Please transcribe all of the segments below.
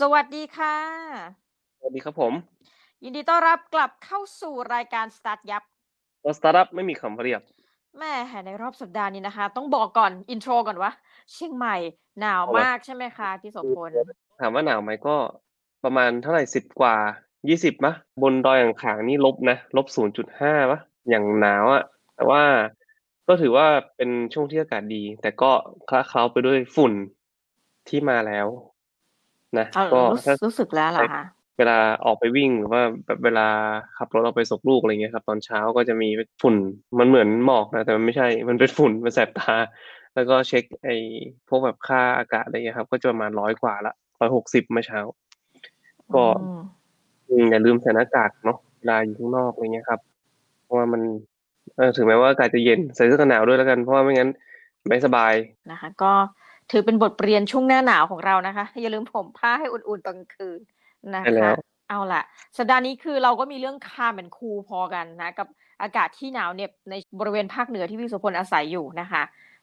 สวัสดีค่ะ สวัสดีครับผม ยินดีต้อนรับกลับเข้าสู่รายการ StartYupตัวสตาร์ทอัพไม่มีคำว่าเรียบแหมในรอบสัปดาห์นี้นะคะ ต้องบอกก่อน intro ก่อนว่าเชียงใหม่หนาวเอาละมากใช่ไหมคะพี่โสพลถามว่าหนาวไหมก็ประมาณเท่าไหร่สิบกว่ายี่สิบมะ บนดอยอ่างขางนี่ลบนะลบศูนย์จุดห้าปะอย่างหนาวอะแต่ว่าก็ถือว่าเป็นช่วงที่อากาศดี แต่ก็คละเคล้าไปด้วยฝุ่นที่มาแล้ว นะเอาก็รู้ถ้ารู้สึกแล้วเหรอคะเวลาออกไปวิ่งหรือว่าแบบเวลาขับรถออกไปส่งลูกอะไรเงี้ยครับ ตอนเช้าก็จะมีฝุ่นมันเหมือนหมอกนะแต่มันไม่ใช่มันเป็นฝุ่นมันแสบตา แล้วก็เช็คไอ้พวกแบบค่าอากาศอะไรเงี้ยครับ ก็จะประมาณร้อยกว่าละร้อยหกสิบเมื่อเช้า ก็อืมอืมอย่าลืมใส่หน้ากากเนาะเวลาอยู่ข้างนอกอะไรเงี้ยครับ เพราะว่ามันเออถึงแม้ว่าอากาศจะเย็นใส่เสื้อกันหนาวด้วยแล้วกันเพราะว่าไม่งั้นไม่สบายนะคะ ก็ ถือเป็นบทเรียนช่วงหน้าหนาวของเรานะคะ อย่าลืมผมผ้าให้อุ่นๆตอนกลางคืนนะใช่แล้คะวเอาล่ะ สัปดาห์นี้คือเราก็มีเรื่องคามเป็นคูลพอกันนะ กับอากาศที่หนาวเหน็บในบริเวณภาคเหนือที่พี่โสพลอาศัยอยู่นะคะ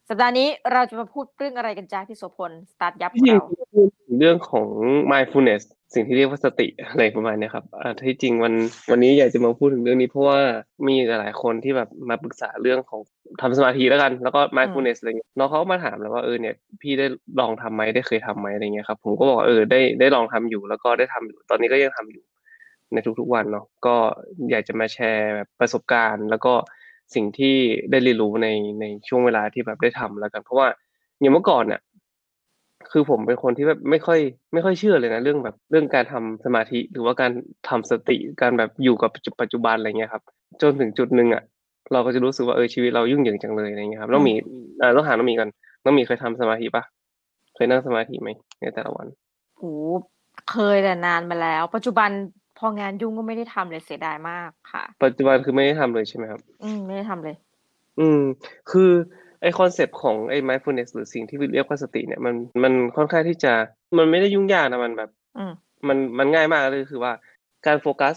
สัปดาห์นี้เราจะมาพูดเรื่องอะไรกันจ้าพี่โสพลสตาร์ทยับขที่องจริงเราพูดถึงเรื่องของ mindfulness สิ่งที่เรียกว่าสติอะไรประมาณเนี้ยครับอ่าที่จริงวันวันนี้อยากจะมาพูดถึงเรื่องนี้เพราะว่ามีหลายๆคนที่แบบมาปรึกษาเรื่องของทำสมาธิแล้วกัน แล้วก็ mindfulness อะไรเงี้ยน้องเขาก็มาถามแล้วว่าเออเนี่ยพี่ได้ลองทำไหมได้เคยทำไหมอะไรเงี้ยครับผมก็บอกว่าเออได้ได้ลองทำอยู่แล้วก็ได้ทำอยู่ตอนนี้ก็ยังทำอยู่ในทุกๆวันเนาะก็อยากจะมาแชร์แบบประสบการณ์ แล้วก็สิ่งที่ได้เรียนรู้ในในช่วงเวลาที่แบบได้ทำแล้วกัน เพราะว่าอย่างเมื่อก่อนเนี่ย คือผมเป็นคนที่แบบไม่ค่อย ไม่ค่อยเชื่อเลยนะเรื่องแบบเรื่องการทำสมาธิหรือว่าการทำสติการแบบอยู่กับปัจจุบันอะไรเงี้ยครับ จนถึงจุดหนึ่งอะ เราก็จะรู้สึกว่าเออชีวิตเรายุ่งเหยิงจังเลยอะไรเงี้ยครับน้องหมีอ่าต้องหาน้องหมีกันน้องหมีเคยทำสมาธิปะเคยนั่งสมาธิไหมในแต่ละวันโอ้เคยแต่นานมาแล้ว ปัจจุบันพองานยุ่งก็ไม่ได้ทำเลยเสียดายมากค่ะ ปัจจุบันคือไม่ได้ทำเลยใช่ไหมครับ อืมไม่ได้ทำเลย อืม คือ ไอ concept ของไอ mindfulness หรือสิ่งที่เรียกว่าสติเนี่ยมันมันค่อนข้างที่จะมันไม่ได้ยุ่งยากนะมันแบบอืมมันมันง่ายมากเลยคือว่าการโฟกัส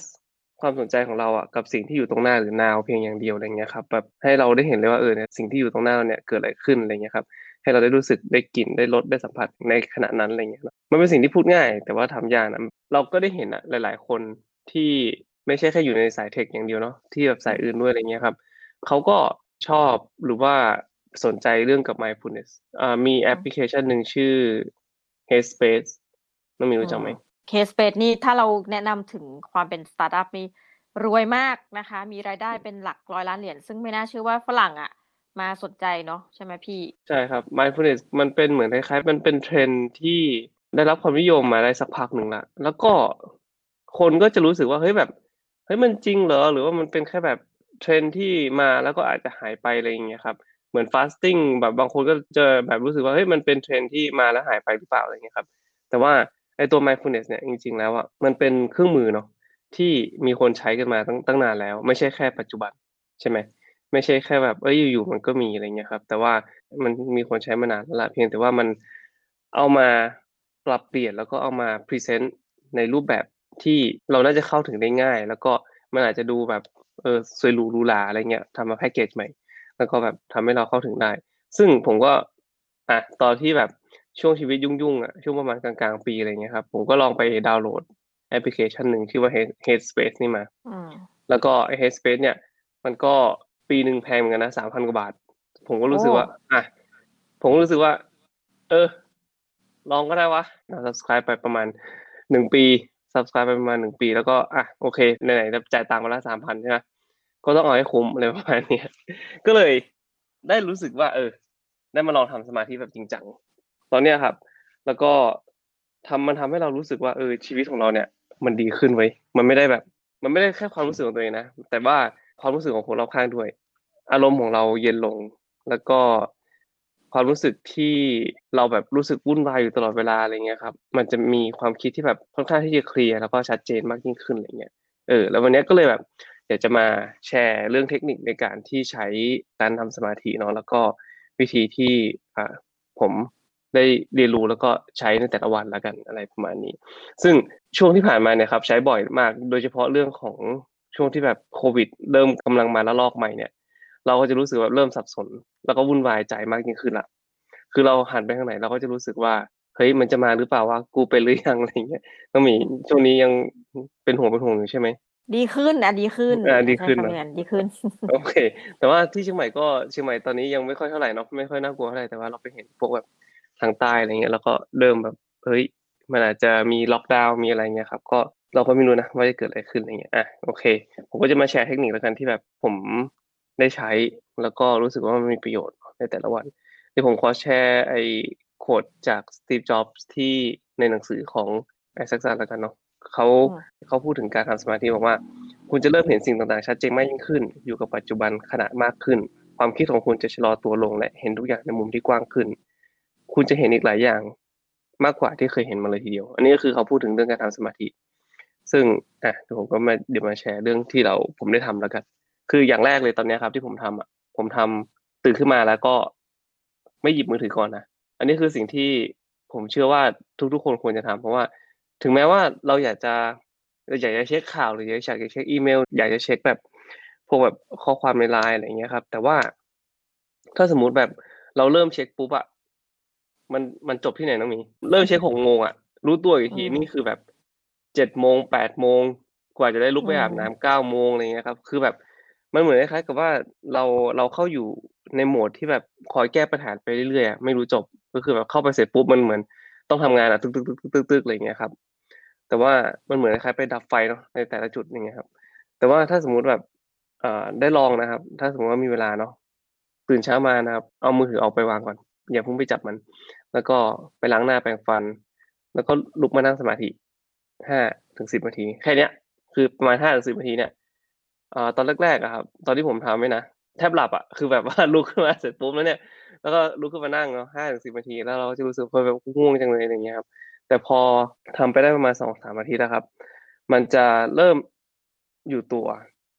ความสนใจของเราอะกับสิ่งที่อยู่ตรงหน้าหรือนาวเพียงอย่างเดียวอะไรเงี้ยครับแบบให้เราได้เห็นเลยว่าเออเนี่ยสิ่งที่อยู่ตรงหน้าเราเนี่ยเกิดอะไรขึ้นอะไรเงี้ยครับให้เราได้รู้สึกได้กลิ่นได้รสได้สัมผัสในขณะนั้นอะไรเงี้ยเนอะมันเป็นสิ่งที่พูดง่าย แต่ว่าทำยากนะเราก็ได้เห็นอะหลาย ๆ คนที่ไม่ใช่แค่อยู่ในสายเทคอย่างเดียวเนาะที่แบบสายอื่นด้วยอะไรเงี้ยครับเขาก็ชอบหรือว่า สนใจเรื่องกับ mindfulness อ่ามีแอปพลิเคชันหนึ่งชื่อ Headspace น้องหมีรู้จักไหม Headspace นี่ถ้าเราแนะนำถึงความเป็นสตาร์ทอัพนี่รวยมากนะคะ มีรายได้เป็นหลักร้อยล้านเหรียญซึ่งไม่น่าเชื่อว่าฝรั่งอะ มาสนใจเนาะใช่ไหมพี่ ใช่ครับ mindfulness มันเป็นเหมือนคล้ายๆ มันเป็นเทรนด์ที่ได้รับความนิยมมาได้สักพักหนึ่งละแล้วก็คนก็จะรู้สึกว่าเฮ้ยแบบเฮ้ยมันจริงเหรอหรือว่ามันเป็นแค่แบบเทรนด์ที่มาแล้วก็อาจจะหายไปอะไรอย่างเงี้ยครับเห มือน fasting แบบบางคนก็จะแบบรู้สึกว่าเฮ้ยมันเป็นเทรนด์ที่มาแล้วหายไปหรือเปล่าอะไรเงี้ยครับ แต่ว่าไอตัว mindfulness เนี่ยจริง ๆ แล้วอะมันเป็นเครื่องมือเนาะที่มีคนใช้กันมาตั้งตั้งนานแล้ว ไม่ใช่แค่ปัจจุบันใช่ไหมไม่ใช่แค่แบบเอ้ยอยู่ๆมันก็มีอะไรเงี้ยครับ แต่ว่ามันมีคนใช้มานานแล้วละเพียงแต่ว่ามันเอามาปรับเปลี่ยนแล้วก็เอามา presentในรูปแบบที่เราน่าจะเข้าถึงได้ง่าย แล้วก็มันอาจจะดูแบบเออสวยหรูหรูหราอะไรเงี้ยทำมาแพ็กเกจใหม่ แล้วก็แบบทำให้เราเข้าถึงได้ ซึ่งผมก็อะตอนที่แบบช่วงชีวิตยุ่งๆอะช่วงประมาณกลางๆปีอะไรเงี้ยครับ ผมก็ลองไปดาวน์โหลดแอปพลิเคชันหนึ่งชื่อว่า Head- Headspace นี่มาอืมแล้วก็ไอ้ Headspace เนี่ย มันก็ปีหนึ่งแพงเหมือนกันนะสามพันกว่าบาท ผมก็รู้สึกว่า อะผมก็รู้สึกว่า เออ ลองก็ได้วะเรา subscribe ไปประมาณหนึ่งปี subscribe ไปประมาณหนึ่งปี แล้วก็อะโอเคไหนๆจ่ายตังค์มาละสามพันใช่ไหม ก็ต้องเอาให้คุ้มอะไรประมาณนี้ก็เลยได้รู้สึกว่า เออ ได้มาลองทำสมาธิแบบจริงจังตอนเนี้ยครับ แล้วก็ทำมันทำให้เรารู้สึกว่าเออชีวิตของเราเนี่ย มันดีขึ้นไว้มันไม่ได้แบบ มันไม่ได้แค่ความรู้สึกของตัวเองนะแต่ว่าความรู้สึกของคนรอบข้างด้วย อารมณ์ของเราเย็นลง แล้วก็ความรู้สึกที่เราแบบรู้สึกวุ่นวายอยู่ตลอดเวลาอะไรเงี้ยครับ มันจะมีความคิดที่แบบค่อนข้างที่จะเคลียร์แล้วก็ชัดเจนมากยิ่งขึ้นอะไรเงี้ย เออ แล้ววันนี้ก็เลยแบบ อยากจะมาแชร์เรื่องเทคนิคในการที่ใช้การทำสมาธิเนาะแล้วก็วิธีที่ผมได้เรียนรู้แล้วก็ใช้ในแต่ละวันแล้วกันอะไรประมาณนี้ ซึ่งช่วงที่ผ่านมาเนี่ยครับใช้บ่อยมาก โดยเฉพาะเรื่องของช่วงที่แบบโควิด เริ่มกำลังมาละลอกใหม่เนี่ย เราก็จะรู้สึกว่าเริ่มสับสน แล้วก็วุ่นวายใจมากยิ่งขึ้นละคือเราหันไปทางไหนเราก็จะรู้สึกว่าเฮ้ยมันจะมาหรือเปล่าวะกูเป็นหรือยังอะไรเงี้ยน้องหมีช่วงนี้ยังเป็นห่วงเป็นห่วงอยู่ใช่ไหม ดีขึ้นอะดีขึ้นอ่าดีขึ้นใช้เหรอคำอย่างดีขึ้น โอเค แต่ว่าที่เชียงใหม่ก็เชียงใหม่ตอนนี้ยังไม่ค่อยเท่าไหร่เนาะไม่ค่อยน่ากลัวเท่าไหร่แต่ว่าเราไปเห็นพวกแบบทางใต้อะไรเงี้ยแล้วก็เริ่มแบบเฮ้ยมันอาจจะมีล็อกดาวน์มีอะไรเงี้ยครับ ก็เราก็ไม่รู้นะว่าจะเกิดอะไรขึ้นอะไรเงี้ยอะโอเค ผมก็จะมาแชร์เทคนิคแล้วกันที่แบบผมได้ใช้ แล้วก็รู้สึกว่ามันมีประโยชน์ในแต่ละวันเดี๋ยวผมขอแชร์ไอ้โค้ดจากสตีฟจ็อบส์ที่ในหนังสือของไอแซคสันแล้วกันเนาะ เขาอืมเขาพูดถึงการทำสมาธิบอกว่า คุณจะเริ่มเห็นสิ่งต่างๆ ชัดเจนมากยิ่งขึ้น อยู่กับปัจจุบันขณะมากขึ้น ความคิดของคุณจะชะลอตัวลงและเห็นทุกอย่างในมุมที่กว้างขึ้น คุณจะเห็นอีกหลายอย่างมากกว่าที่เคยเห็นมาเลยทีเดียว อันนี้ก็คือเขาพูดถึงเรื่องการทำสมาธิ ซึ่งอะเดี๋ยวผมก็มาเดี๋ยวมาแชร์เรื่องที่เราผมได้ทำแล้วกัน คืออย่างแรกเลยตอนเนี้ยครับ ที่ผมทำอะ ผมทำตื่นขึ้นมาแล้วก็ไม่หยิบมือถือก่อนนะ อันนี้คือสิ่งที่ผมเชื่อว่าทุกๆ คนควรจะทำเพราะว่า ถึงแม้ว่าเราอยากจะเราอยากจะเช็คข่าวหรืออยากจะเช็คอีเมล อยากจะเช็คแบบพวกแบบข้อความในไลน์อะไรอย่างเงี้ยครับ แต่ว่าถ้าสมมุติแบบเราเริ่มเช็คปุ๊บอะมันมันจบที่ไหนน้องหมีเริ่มเช็คหกโมงอะรู้ตัวอีกทีอืมนี่คือแบบเจ็ดโมงแปดโมงกว่าจะได้ลุกไปอืมอาบน้ำเก้าโมงอะไรเงี้ยครับ คือแบบมันเหมือนคล้ายๆกับว่าเราเราเข้าอยู่ในโหมดที่แบบคอยแก้ปัญหาไปเรื่อยๆอะไม่รู้จบก็คือแบบเข้าไปเสร็จปุ๊บมันเหมือนต้องทำงานอะตึกตึกตึกตึกตึกตึกอะไรอย่างเงี้ยครับ แต่ว่ามันเหมือนคล้ายไปดับไฟเนาะในแต่ละจุดอย่างเงี้ยครับ แต่ว่าถ้าสมมุติแบบเอ่อได้ลองนะครับ ถ้าสมมติว่ามีเวลาเนาะตื่นเช้ามานะครับ เอามือถือออกไปวางก่อน อย่าเพิ่งไปจับมัน แล้วก็ไปล้างหน้าแปรงฟัน แล้วก็ลุกมานั่งสมาธิห้าถึงสิบนาที แค่เนี้ย คือประมาณห้าถึงสิบนาทีเนี่ยเอ่อตอนแรกๆอะครับ ตอนที่ผมทำไม่นะแทบหลับอะคือแบบว่าลุกขึ้นมาเสร็จปุ๊บแล้วเนี่ยแล้วก็ลุกขึ้นมานั่งเนาะห้าถึงสิบนาที แล้วเราจะรู้สึกว่าแบบง่วงจังเลยอย่างเงี้ยครับ แต่พอทำไปได้ประมาณสองสามอาทิตย์นะครับ มันจะเริ่มอยู่ตัว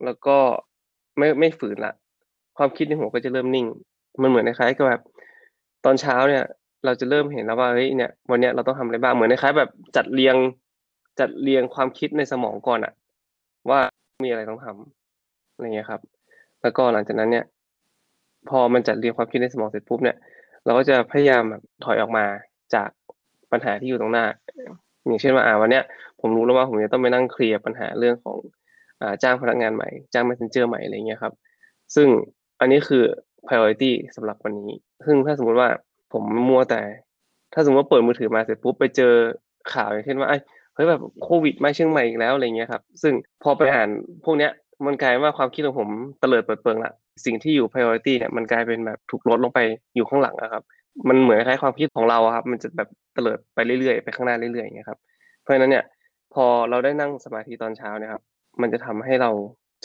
แล้วก็ไม่ไม่ฝืนละ ความคิดในหัวก็จะเริ่มนิ่ง มันเหมือนคล้ายๆกับแบบตอนเช้าเนี่ย เราจะเริ่มเห็นแล้วว่าเฮ้ยเนี่ยวันเนี้ยเราต้องทำอะไรบ้างเหมือนคล้ายๆแบบจัดเรียงจัดเรียงความคิดในสมองก่อนอะว่ามีอะไรต้องทำอะไรเงี้ยครับ แล้วก็หลังจากนั้นเนี่ย พอมันจัดเรียงความคิดในสมองเสร็จปุ๊บเนี่ย เราก็จะพยายามแบบถอยออกมาจาก ปัญหาที่อยู่ตรงหน้า อย่างเช่นว่าอ่าวันเนี้ยผมรู้แล้วว่าผมจะต้องไปนั่งเคลียร์ปัญหาเรื่องของอ่าจ้างพนักงานใหม่ จ้าง messenger ใหม่อะไรเงี้ยครับ ซึ่งอันนี้คือ priority สำหรับวันนี้ ซึ่งถ้าสมมุติว่าผมมัวแต่ ถ้าสมมติว่าเปิดมือถือมาเสร็จปุ๊บไปเจอข่าวอย่างเช่นว่าไอ้เฮ้ยแบบโควิดมาเชียงใหม่อีกแล้วอะไรเงี้ยครับ ซึ่งพอไปอ่านพวกเนี้ยมันกลายว่าความคิดของผมเตลิดเปิดเปิงละสิ่งที่อยู่ priority เนี่ยมันกลายเป็นแบบถูกลดลงไปอยู่ข้างหลังอะครับ มันเหมือนคล้ายๆความคิดของเราอะครับ มันจะแบบเตลิดไปเรื่อยๆไปข้างหน้าเรื่อยๆอย่างเงี้ยครับ เพราะฉะนั้นเนี่ย พอเราได้นั่งสมาธิตอนเช้าเนี่ยครับ มันจะทำให้เรา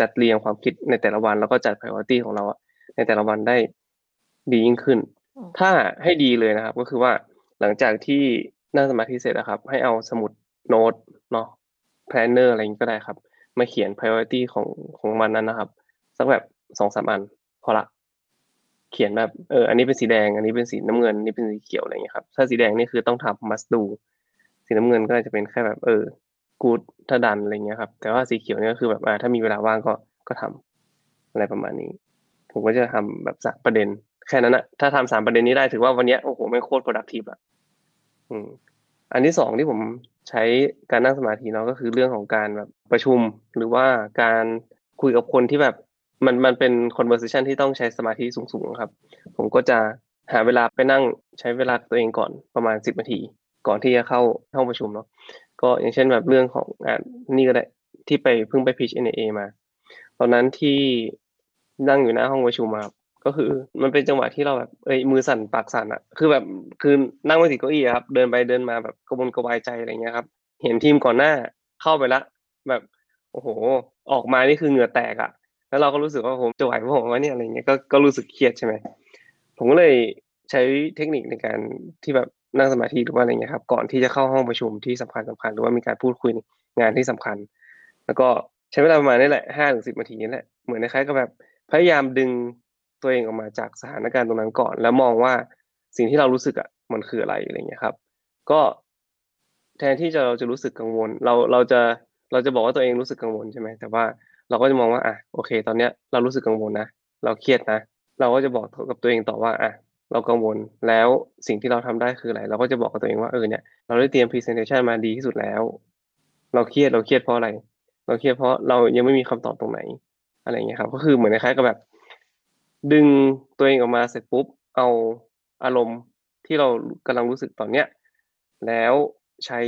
จัดเรียงความคิดในแต่ละวัน แล้วก็จัด priority ของเราอะในแต่ละวันได้ดียิ่งขึ้นอืมถ้าให้ดีเลยนะครับ ก็คือว่าหลังจากที่นั่งสมาธิเสร็จนะครับ ให้เอาสมุดโน้ตเนาะ planner อะไรอย่างนี้ก็ได้ครับ มาเขียน priority ของของวันนั้นนะครับ สักแบบสองสามอันพอละ เขียนแบบเอออันนี้เป็นสีแดง อันนี้เป็นสีน้ำเงินนนี้เป็นสีเขียวอะไรอย่างเงี้ยครับถ้าสีแดงนี่คือต้องทำ must do สีน้ำเงินก็อาจจะเป็นแค่แบบเออ good ถ้าดันอะไรเงี้ยครับ แต่ว่าสีเขียวนี่ก็คือแบบอ่าถ้ามีเวลาว่างก็ก็ทำอะไรประมาณนี้ ผมก็จะทำแบบสามประเด็น แค่นั้นอะถ้าทำสามประเด็นนี้ได้ถือว่าวันเนี้ยโอ้โหไม่โคตร productive อะอืมอันที่สองที่ผมใช้การนั่งสมาธิเนาะก็คือเรื่องของการแบบประชุม หรือว่าการคุยกับคนที่แบบ มันมันเป็น conversation ที่ต้องใช้สมาธิสูงๆครับ ผมก็จะหาเวลาไปนั่งใช้เวลาตัวเองก่อนประมาณสิบนาที ก่อนที่จะเข้าห้องประชุมเนาะก็อย่างเช่นแบบเรื่องของอ่านี่ก็ได้ที่ไปเพิ่งไป pitch NAA มา ตอนนั้นที่นั่งอยู่หน้าห้องประชุมครับก็คือมันเป็นจังหวะที่เราแบบเอ้ยมือสั่นปากสั่นอะคือแบบคือนั่งไม่ติดเก้าอี้อะครับเดินไปเดินมาแบบกระวนกระวายใจอะไรเงี้ยครับ เห็นทีมก่อนหน้าเข้าไปละ แบบโอ้โห ออกมานี่คือเหงื่อแตกอะ แล้วเราก็รู้สึกว่าผมจะไหวพวกผมว่าเนี่ยอะไรเงี้ยก็ก็รู้สึกเครียดใช่ไหมผมก็เลยใช้เทคนิคในการที่แบบนั่งสมาธิหรือว่าอะไรเงี้ยครับก่อนที่จะเข้าห้องประชุมที่สำคัญสำคัญหรือว่ามีการพูดคุยงานที่สำคัญ แล้วก็ใช้เวลาประมาณนี้แหละห้าถึงสิบนาทีนี่แหละเหมือนคล้ายๆกับแบบพยายามดึงตัวเองออกมาจากสถานการณ์ตรงนั้นก่อน แล้วมองว่าสิ่งที่เรารู้สึกอะมันคืออะไรอะไรเงี้ยครับ ก็แทนที่จะเราจะรู้สึกกังวล เราเราจะเราจะบอกว่าตัวเองรู้สึกกังวลใช่ไหมแต่ว่า เราก็จะมองว่าอะโอเค ตอนเนี้ยเรารู้สึกกังวลนะ เราเครียดนะ เราก็จะบอกกับตัวเองต่อว่าอะเรากังวลแล้วสิ่งที่เราทำได้คืออะไร เราก็จะบอกกับตัวเองว่าเออเนี่ยเราได้เตรียม presentation มาดีที่สุดแล้ว เราเครียดเราเครียดเพราะอะไร เราเครียดเพราะเรายังไม่มีคำตอบตรงไหน อะไรเงี้ยครับ ก็คือเหมือนคล้ายๆกับแบบ ดึงตัวเองออกมาเสร็จปุ๊บเอาอารมณ์ที่เรากำลังรู้สึกตอนเนี้ยแล้วใช้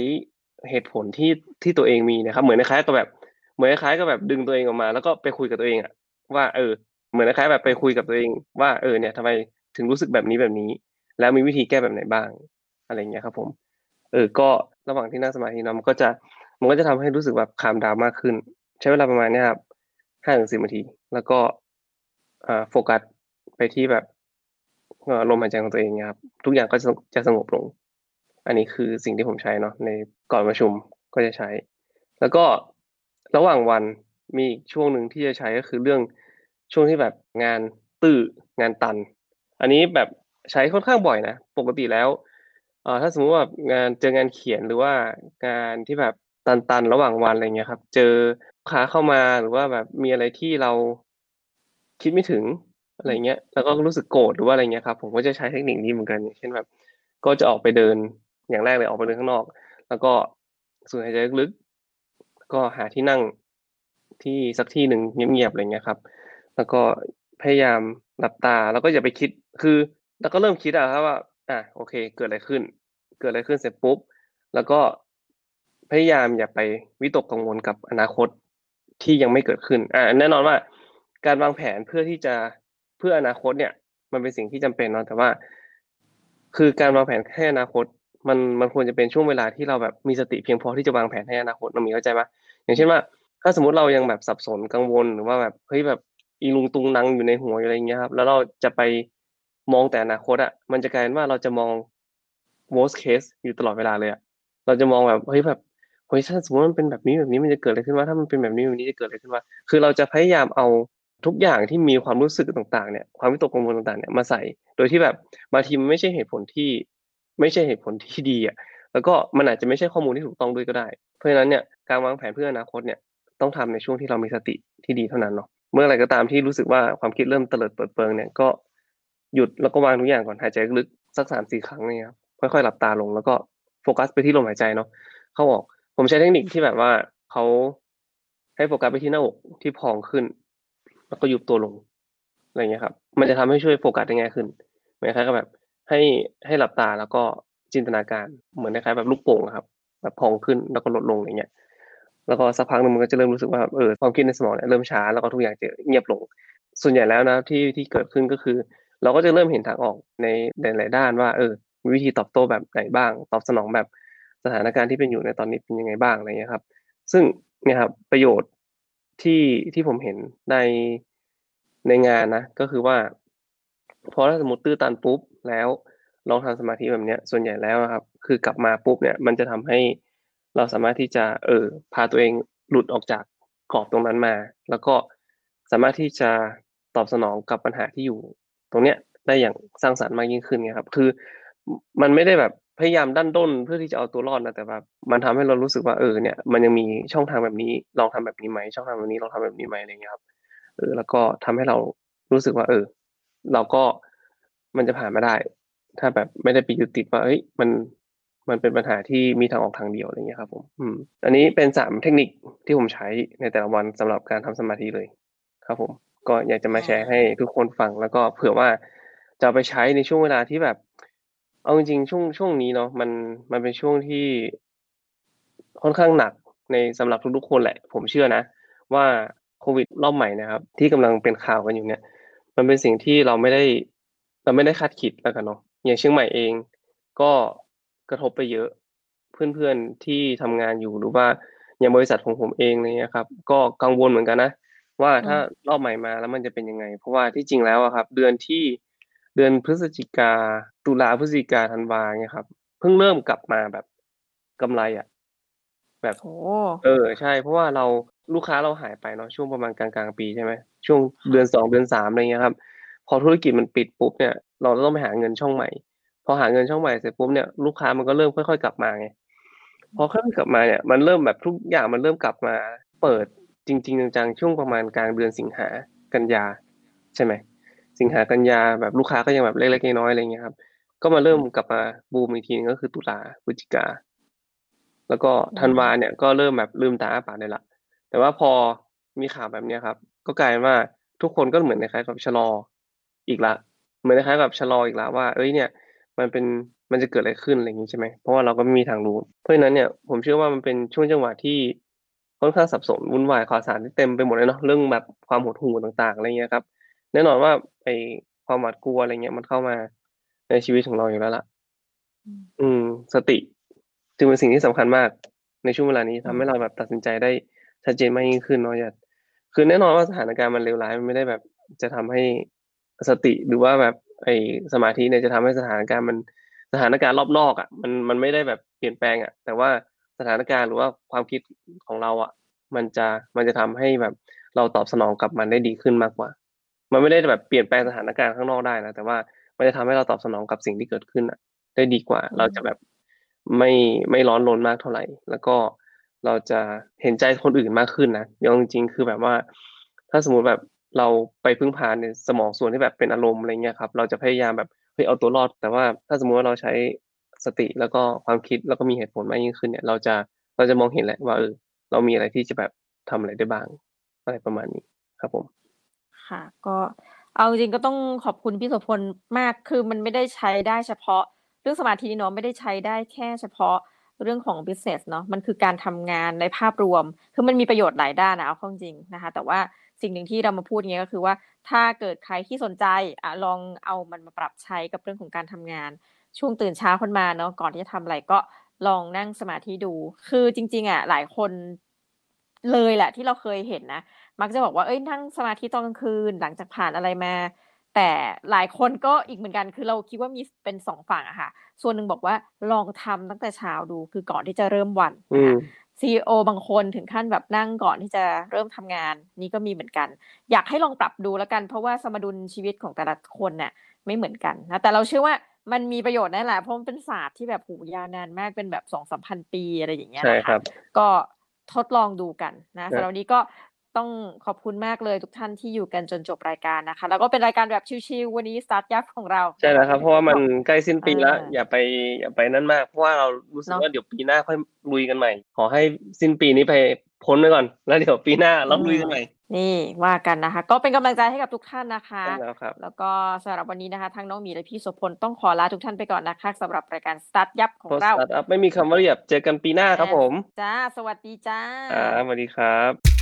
เหตุผลที่ที่ตัวเองมีนะครับ เหมือนคล้ายๆกับแบบ เหมือนคล้ายๆกับแบบดึงตัวเองออกมา แล้วก็ไปคุยกับตัวเองอะว่าเออ เหมือนคล้ายแบบไปคุยกับตัวเอง ว่าเออเนี่ยทำไมถึงรู้สึกแบบนี้แบบนี้ แล้วมีวิธีแก้แบบไหนบ้าง อะไรเงี้ยครับ ผม เออ ก็ระหว่างที่นั่งสมาธินะมันก็จะมันก็จะทำให้รู้สึกแบบคามดาวมากขึ้น ใช้เวลาประมาณเนี้ยครับห้าถึงสิบนาที แล้วก็อ่าโฟกัสไปที่แบบอ่อลมหายใจของตัวเองครับ ทุกอย่างก็จะจะสงบลง อันนี้คือสิ่งที่ผมใช้เนาะในก่อนประชุมก็จะใช้ แล้วก็ ระหว่างวันมีอีกช่วงหนึ่งที่จะใช้ก็คือเรื่องช่วงที่แบบงานตื้องานตัน อันนี้แบบใช้ค่อนข้างบ่อยนะปกติแล้วเอ่อถ้าสมมติว่างานเจองานเขียนหรือว่างานที่แบบตันๆระหว่างวันอะไรเงี้ยครับ เจอลูกค้าเข้ามาหรือว่าแบบมีอะไรที่เราคิดไม่ถึงอะไรเงี้ย แล้วก็รู้สึกโกรธหรือว่าอะไรเงี้ยครับผมก็จะใช้เทคนิคนี้เหมือนกันเช่นแบบ ก็จะออกไปเดินอย่างแรกเลยออกไปเดินข้างนอก แล้วก็สูดหายใจลึก ก็หาที่นั่งที่สักที่หนึ่งเงียบๆอะไรเงี้ยครับ แล้วก็พยายามหลับตาแล้วก็อย่าไปคิดคือแล้วก็เริ่มคิดอะครับว่าอะโอเค เกิดอะไรขึ้น เกิดอะไรขึ้นเสร็จปุ๊บ แล้วก็พยายามอย่าไปวิตกกังวลกับอนาคตที่ยังไม่เกิดขึ้นอ่าแน่นอนว่า การวางแผนเพื่อที่จะเพื่ออนาคตเนี่ย มันเป็นสิ่งที่จำเป็นเนาะแต่ว่า คือการวางแผนแค่อนาคต มันมันควรจะเป็นช่วงเวลาที่เราแบบมีสติเพียงพอที่จะวางแผนให้อนาคตน้องมีเข้าใจปะอย่างเช่นว่า ถ้าสมมติเรายังแบบสับสนกังวลหรือว่าแบบเฮ้ยแบบอีลุงตุงนังอยู่ในหัวอยู่อะไรเงี้ยครับ แล้วเราจะไปมองแต่อนาคตอะมันจะกลายเป็นว่าเราจะมอง worst case อยู่ตลอดเวลาเลยอะเราจะมองแบบเฮ้ยแบบเฮ้ยถ้าสมมติมันเป็นแบบนี้แบบนี้มันจะเกิดอะไรขึ้นว่าถ้ามันเป็นแบบนี้แบบนี้จะเกิดอะไรขึ้นว่า คือเราจะพยายามเอาทุกอย่างที่มีความรู้สึกต่างๆเนี่ยความวิตกกังวลต่างๆเนี่ยมาใส่ โดยที่แบบบางทีมันไม่ใช่เหตุผลที่ ไม่ใช่เหตุผลที่ดีอะแล้วก็มันอาจจะไม่ใช่ข้อมูลที่ถูกต้องด้วยก็ได้ เพราะฉะนั้นเนี่ยการวางแผนเพื่ออนาคตเนี่ยต้องทำในช่วงที่เรามีสติที่ดีเท่านั้นเนาะเมื่อไรก็ตามที่รู้สึกว่าความคิดเริ่มเตลิดเปิดเปิงเนี่ยก็หยุดแล้วก็วางทุกอย่างก่อนหายใจลึกสักสามสี่ครั้งเนี่ยครับค่อยๆหลับตาลงแล้วก็โฟกัสไปที่ลมหายใจเนาะเข้าออก ผมใช้เทคนิคที่แบบว่าเขาให้โฟกัสไปที่หน้าอกที่พองขึ้น แล้วก็ยุบตัวลงอะไรเงี้ยครับ มันจะทำให้ช่วยโฟกัสได้ง่ายขึ้นเหมือนคล้ายกับแบบ ให้ให้หลับตาแล้วก็จินตนาการเหมือนคล้ายๆแบบลูกโป่งครับ แบบพองขึ้นแล้วก็ลดลงอย่างเงี้ยแล้วก็สักพักหนึ่งมันก็จะเริ่มรู้สึกว่าเออความคิดในสมองเนี่ยเริ่มช้าแล้วก็ทุกอย่างจะเงียบลง ส่วนใหญ่แล้วนะที่ที่เกิดขึ้นก็คือ เราก็จะเริ่มเห็นทางออกในในหลายด้านว่า เออมีวิธีตอบโต้แบบไหนบ้าง ตอบสนองแบบสถานการณ์ที่เป็นอยู่ในตอนนี้เป็นยังไงบ้างอะไรเงี้ยครับ ซึ่งเนี่ยครับประโยชน์ที่ที่ผมเห็นในในงานนะ ก็คือว่าพอถ้าสมมติตื้อตันปุ๊บ แล้วลองทำสมาธิแบบเนี้ย ส่วนใหญ่แล้วนะครับ คือกลับมาปุ๊บเนี่ยมันจะทำให้เราสามารถที่จะเออพาตัวเองหลุดออกจากกรอบตรงนั้นมา แล้วก็สามารถที่จะตอบสนองกับปัญหาที่อยู่ ตรงเนี้ยได้อย่างสร้างสรรค์มากยิ่งขึ้นไงครับ คือมันไม่ได้แบบพยายามดันด้นเพื่อที่จะเอาตัวรอดนะแต่แบบมันทำให้เรารู้สึกว่าเออเนี่ยมันยังมีช่องทางแบบนี้ลองทำแบบนี้ไหมช่องทางแบบนี้ลองทำแบบนี้ไหมอะไรเงี้ยครับเออแล้วก็ทำให้เรารู้สึกว่า เออ เราก็ มันจะผ่านมาได้ ถ้าแบบไม่ได้ไปยึดติดว่าเอ้ยมันมันเป็นปัญหาที่มีทางออกทางเดียวอะไรเงี้ยครับผมอืมอันนี้เป็นสามเทคนิคที่ผมใช้ในแต่ละวันสำหรับการทำสมาธิเลยครับผมก็อยากจะมาแชร์ให้ทุกคนฟังแล้วก็เผื่อว่าจะไปใช้ในช่วงเวลาที่แบบ เอาจริงๆช่วงช่วงนี้เนาะมันมันเป็นช่วงที่ค่อนข้างหนักในสำหรับทุกๆคนแหละ ผมเชื่อนะ ว่าโควิดรอบใหม่นะครับ ที่กำลังเป็นข่าวกันอยู่เนี่ย มันเป็นสิ่งที่เราไม่ได้ เราไม่ได้คาดคิดแล้วกันเนาะอย่างเชียงใหม่เองก็กระทบไปเยอะ เพื่อนๆที่ทำงานอยู่หรือว่าอย่างบริษัทของผมเองเนี่ยครับ ก็กังวลเหมือนกันนะว่าถ้ารอบใหม่มาแล้วมันจะเป็นยังไง เพราะว่าที่จริงแล้วอะครับ เดือนที่เดือนพฤศจิกาตุลาพฤศจิกาธันวาเนี่ยครับ เพิ่งเริ่มกลับมาแบบกำไรอะแบบโอ้เออใช่ เพราะว่าเราลูกค้าเราหายไปเนาะช่วงประมาณกลางกลางๆปีใช่ไหมช่วงเดือนสองเดือนสามอะไรเงี้ยครับ พอธุรกิจมันปิดปุ๊บเนี่ย เราต้องไปหาเงินช่องใหม่ พอหาเงินช่องใหม่เสร็จปุ๊บเนี่ยลูกค้ามันก็เริ่มค่อยๆกลับมาไงพอค่อยๆกลับมาเนี่ยมันเริ่มแบบทุกอย่างมันเริ่มกลับมา เปิดจริง ๆ จังๆช่วงประมาณกลางเดือนสิงหากันยา ใช่ไหมสิงหากันยาแบบลูกค้าก็ยังแบบเล็กๆน้อยๆอะไรเงี้ยครับ ก็มาเริ่มกลับมาบูมอีกทีนึงก็คือตุลาพฤศจิกาแล้วก็ธันวาเนี่ยก็เริ่มแบบลืมตาอ้าปากได้ละแต่ว่าพอมีข่าวแบบเนี้ยครับ ก็กลายว่าทุกคนก็เหมือนคล้ายกับชะลอ อีกละเหมือนคล้ายๆกับชะลออีกละว่า เอ้ยเนี่ย มันเป็นมันจะเกิดอะไรขึ้นอะไรอย่างนี้ใช่ไหมเพราะว่าเราก็ไม่มีทางรู้ เพราะฉะนั้นเนี่ยผมเชื่อว่ามันเป็นช่วงจังหวะที่ค่อนข้างสับสนวุ่นวายข่าวสารที่เต็มไปหมดเลยเนาะเรื่องแบบความหดหู่ต่างๆอะไรเงี้ยครับ แน่นอนว่าไอความหวาดกลัวอะไรเงี้ยมันเข้ามาในชีวิตของเราอยู่แล้วล่ะ อืมอืมสติจึงเป็นสิ่งที่สำคัญมากในช่วงเวลานี้ทำให้เราแบบตัดสินใจได้ชัดเจนมากยิ่งขึ้นเนาะอย่าคือแน่นอนว่าสถานการณ์มันเลวร้ายมันไม่ได้แบบจะทำให้ สติหรือว่าแบบไอ้สมาธิเนี่ยจะทำให้สถานการณ์มันสถานการณ์รอบนอกอะมันมันไม่ได้แบบเปลี่ยนแปลงอะ แต่ว่าสถานการณ์หรือว่าความคิดของเราอะ มันจะมันจะทำให้แบบเราตอบสนองกับมันได้ดีขึ้นมากกว่า มันไม่ได้แบบเปลี่ยนแปลงสถานการณ์ข้างนอกได้นะแต่ว่ามันจะทำให้เราตอบสนองกับสิ่งที่เกิดขึ้นอะ ได้ดีกว่าอืมเราจะแบบไม่ไม่ร้อนรนมากเท่าไหร่ แล้วก็เราจะเห็นใจคนอื่นมากขึ้นนะยองจริงๆคือแบบว่า ถ้าสมมุติแบบ เราไปพึ่งพาในสมองส่วนที่แบบเป็นอารมณ์อะไรเงี้ยครับ เราจะพยายามแบบเฮ้ยเอาตัวรอด แต่ว่าถ้าสมมติว่าเราใช้สติแล้วก็ความคิดแล้วก็มีเหตุผลมากยิ่งขึ้นเนี่ย เราจะเราจะมองเห็นแหละว่าเออเรามีอะไรที่จะแบบทำอะไรได้บ้างอะไรประมาณนี้ครับผม ค่ะ ก็เอาจริงก็ต้องขอบคุณพี่โสพลมากคือมันไม่ได้ใช้ได้เฉพาะ เรื่องสมาธินี่เนาะไม่ได้ใช้ได้แค่เฉพาะเรื่องของ business เนาะมันคือการทำงานในภาพรวม คือมันมีประโยชน์หลายด้านนะเอาข้าจริงนะคะ แต่ว่า สิ่งหนึ่งที่เรามาพูดเงี้ยก็คือว่าถ้าเกิดใครที่สนใจอะลองเอามันมาปรับใช้กับเรื่องของการทำงาน ช่วงตื่นเช้าขึ้นมาเนาะก่อนที่จะทำอะไรก็ลองนั่งสมาธิดู คือจริง ๆอะหลายคนเลยแหละที่เราเคยเห็นนะ มักจะบอกว่าเอ้ยนั่งสมาธิตอนกลางคืนหลังจากผ่านอะไรมา แต่หลายคนก็อีกเหมือนกันคือเราคิดว่ามีเป็นสองฝั่งอะค่ะ ส่วนหนึ่งบอกว่าลองทำตั้งแต่เช้าดูคือก่อนที่จะเริ่มวันนะ ซีอีโอบางคนถึงขั้นแบบนั่งก่อนที่จะเริ่มทำงาน นี่ก็มีเหมือนกัน อยากให้ลองปรับดูแล้วกัน เพราะว่าสมดุลชีวิตของแต่ละคนเนี่ยไม่เหมือนกันนะแต่เราเชื่อว่ามันมีประโยชน์แน่แหละเพราะมันเป็นศาสตร์ที่แบบหูยาวนานมากเป็นแบบสองสามพันปีอะไรอย่างเงี้ยใช่นะครัคะบก็ทดลองดูกันนะครัสำบหรับวันนี้ก็ ต้องขอบคุณมากเลยทุกท่านที่อยู่กันจนจบรายการนะคะ แล้วก็เป็นรายการแบบชิวๆวันนี้สตาร์ทยับของเรา ใช่แล้วครับ เพราะว่ามันใกล้สิ้นปีแล้วอ่าอย่าไปอย่าไปนั่นมาก เพราะว่าเรารู้สึกเนอะว่าเดี๋ยวปีหน้าค่อยลุยกันใหม่ ขอให้สิ้นปีนี้ไปพ้นไปก่อน แล้วเดี๋ยวปีหน้าเราลุยกันใหม่นี่ว่ากันนะคะ ก็เป็นกำลังใจให้กับทุกท่านนะคะใช่แล้วครับแล้วก็สำหรับวันนี้นะคะทั้งน้องหมีและพี่โสพลต้องขอลาทุกท่านไปก่อนนะคะสำหรับรายการ StartYup ของโพสต์เราสตาร์ทอัพไม่มีคำว่าเรียบเจอกันปีหน้าครับผม จ้า สวัสดีจ้าอ่าสวัสดีครับ